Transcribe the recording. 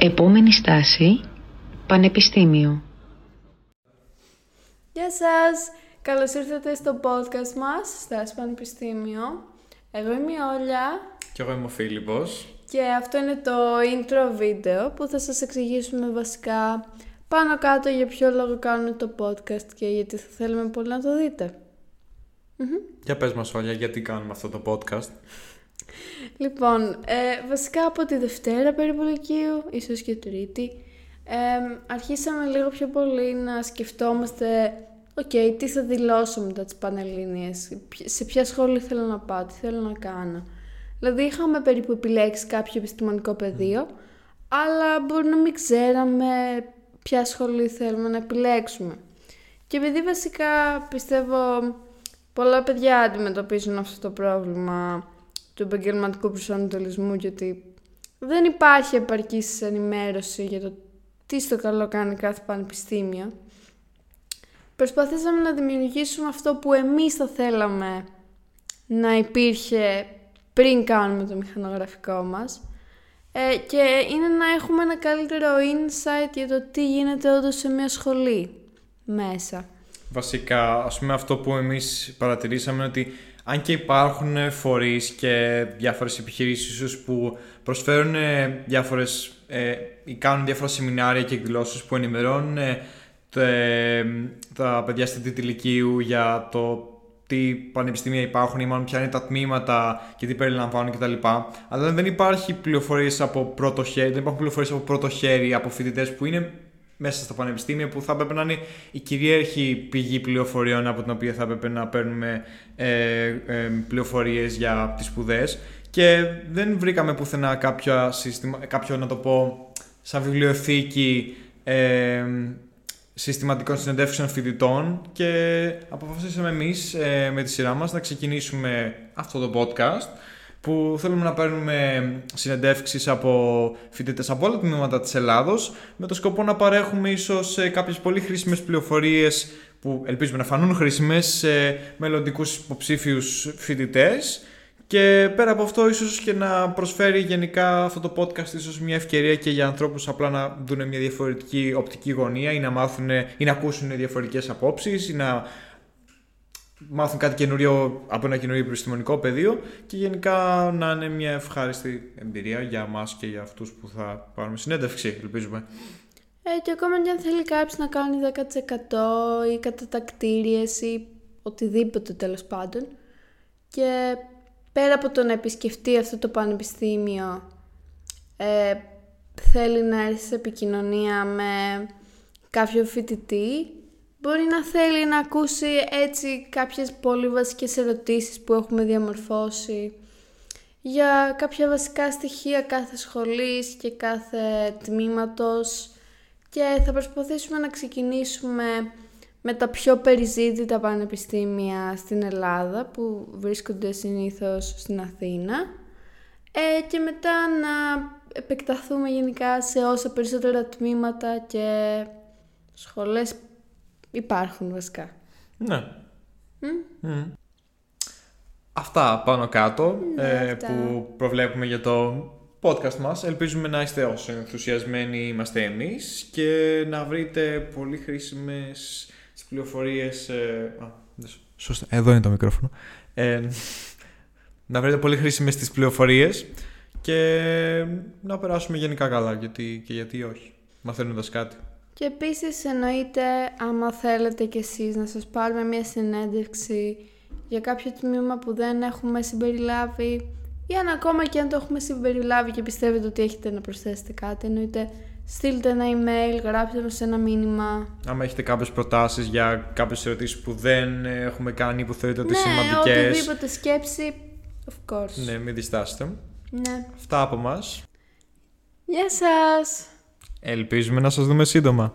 Επόμενη στάση, Πανεπιστήμιο. Γεια σας! Καλώς ήρθατε στο podcast μας, Στάση Πανεπιστήμιο. Εγώ είμαι η Όλια. Και εγώ είμαι ο Φίλιππος. Και αυτό είναι το intro βίντεο που θα σας εξηγήσουμε βασικά πάνω κάτω για ποιο λόγο κάνουμε το podcast και γιατί θα θέλουμε πολύ να το δείτε. Για πες μας Όλια, γιατί κάνουμε αυτό το podcast. Λοιπόν, ε, βασικά από τη Δευτέρα περίπου Λυκείου, ίσως και Τρίτη, ε, αρχίσαμε λίγο πιο πολύ να σκεφτόμαστε Οκ, τι θα δηλώσω μετά τις Πανελλήνιες, σε ποια σχολή θέλω να πάω, τι θέλω να κάνω; Δηλαδή είχαμε περίπου επιλέξει κάποιο επιστημονικό πεδίο, αλλά μπορεί να μην ξέραμε ποια σχολή θέλουμε να επιλέξουμε. Και επειδή βασικά πιστεύω πολλά παιδιά αντιμετωπίζουν αυτό το πρόβλημα του επαγγελματικού προσανατολισμού γιατί δεν υπάρχει επαρκής ενημέρωση για το τι στο καλό κάνει κάθε πανεπιστήμιο. Προσπαθήσαμε να δημιουργήσουμε αυτό που εμείς θα θέλαμε να υπήρχε πριν κάνουμε το μηχανογραφικό μας ε, και είναι να έχουμε ένα καλύτερο insight για το τι γίνεται όντως σε μια σχολή μέσα. Βασικά, ας πούμε αυτό που εμείς παρατηρήσαμε είναι ότι αν και υπάρχουν φορείς και διάφορες επιχειρήσεις που προσφέρουν ε, διάφορες ε, ή κάνουν διάφορα σεμινάρια και εκδηλώσεις που ενημερώνουν ε, τα παιδιά στην τρίτη ηλικίου για το τι πανεπιστήμια υπάρχουν ή μάλλον ποια είναι τα τμήματα και τι περιλαμβάνουν κτλ. Αλλά δεν υπάρχει πληροφορίες από πρώτο χέρι, δεν υπάρχουν πληροφορίες από πρώτο χέρι από φοιτητές που είναι μέσα στα πανεπιστήμια που θα έπρεπε να είναι η κυρίαρχη πηγή πληροφοριών από την οποία θα έπρεπε να παίρνουμε ε, ε, πληροφορίες για τις σπουδές. και δεν βρήκαμε πουθενά κάποιο, σύστημα, κάποιο να το πω σαν βιβλιοθήκη ε, συστηματικών συνεντεύξεων φοιτητών και αποφασίσαμε εμείς ε, με τη σειρά μας να ξεκινήσουμε αυτό το podcast που θέλουμε να παίρνουμε συνεντεύξεις από φοιτητές από όλα τα τμήματα της Ελλάδος με το σκοπό να παρέχουμε ίσως ε, κάποιες πολύ χρήσιμες πληροφορίες που ελπίζουμε να φανούν χρήσιμες σε μελλοντικούς υποψήφιους φοιτητές. Και πέρα από αυτό ίσως και να προσφέρει γενικά αυτό το podcast ίσως μια ευκαιρία και για ανθρώπους απλά να δουν μια διαφορετική οπτική γωνία ή να μάθουν ή να ακούσουν διαφορετικές απόψεις ή να μάθουν κάτι καινούριο από ένα καινούριο επιστημονικό πεδίο και γενικά να είναι μια ευχάριστη εμπειρία για μας και για αυτούς που θα πάρουμε συνέντευξη, ελπίζουμε. Ε, και ακόμα και αν θέλει κάποιος να κάνει 10% ή κατατακτήριες ή οτιδήποτε τέλος πάντων και πέρα από το να επισκεφτεί αυτό το πανεπιστήμιο ε, θέλει να έρθει σε επικοινωνία με κάποιο φοιτητή μπορεί να θέλει να ακούσει έτσι κάποιες πολύ βασικές ερωτήσεις που έχουμε διαμορφώσει για κάποια βασικά στοιχεία κάθε σχολής και κάθε τμήματος και θα προσπαθήσουμε να ξεκινήσουμε με τα πιο περιζήτητα πανεπιστήμια στην Ελλάδα που βρίσκονται συνήθως στην Αθήνα ε, και μετά να επεκταθούμε γενικά σε όσα περισσότερα τμήματα και σχολές υπάρχουν βασικά. Ναι. Αυτά πάνω κάτω Ναι, ε, αυτά. που προβλέπουμε για το podcast μας. Ελπίζουμε να είστε όσο ενθουσιασμένοι είμαστε εμείς και να βρείτε πολύ χρήσιμες τις πληροφορίες... Ε, α, δεν σω- σωστά, εδώ είναι το μικρόφωνο. Ε, να βρείτε πολύ χρήσιμες τις πληροφορίες και να περάσουμε γενικά καλά γιατί, και γιατί όχι, μαθαίνοντας κάτι. Και επίσης εννοείται άμα θέλετε κι εσείς να σας πάρουμε μια συνέντευξη για κάποιο τμήμα που δεν έχουμε συμπεριλάβει ή αν ακόμα και αν το έχουμε συμπεριλάβει και πιστεύετε ότι έχετε να προσθέσετε κάτι εννοείται στείλτε ένα email, γράψτε μας ένα μήνυμα. Άμα έχετε κάποιες προτάσεις για κάποιες ερωτήσεις που δεν ε, έχουμε κάνει που θεωρείτε ότι ναι, είναι σημαντικές οτιδήποτε σκέψη, of course. Ναι, μην διστάσετε. ναι. Αυτά από μας. Γεια σας! Ελπίζουμε να σας δούμε σύντομα.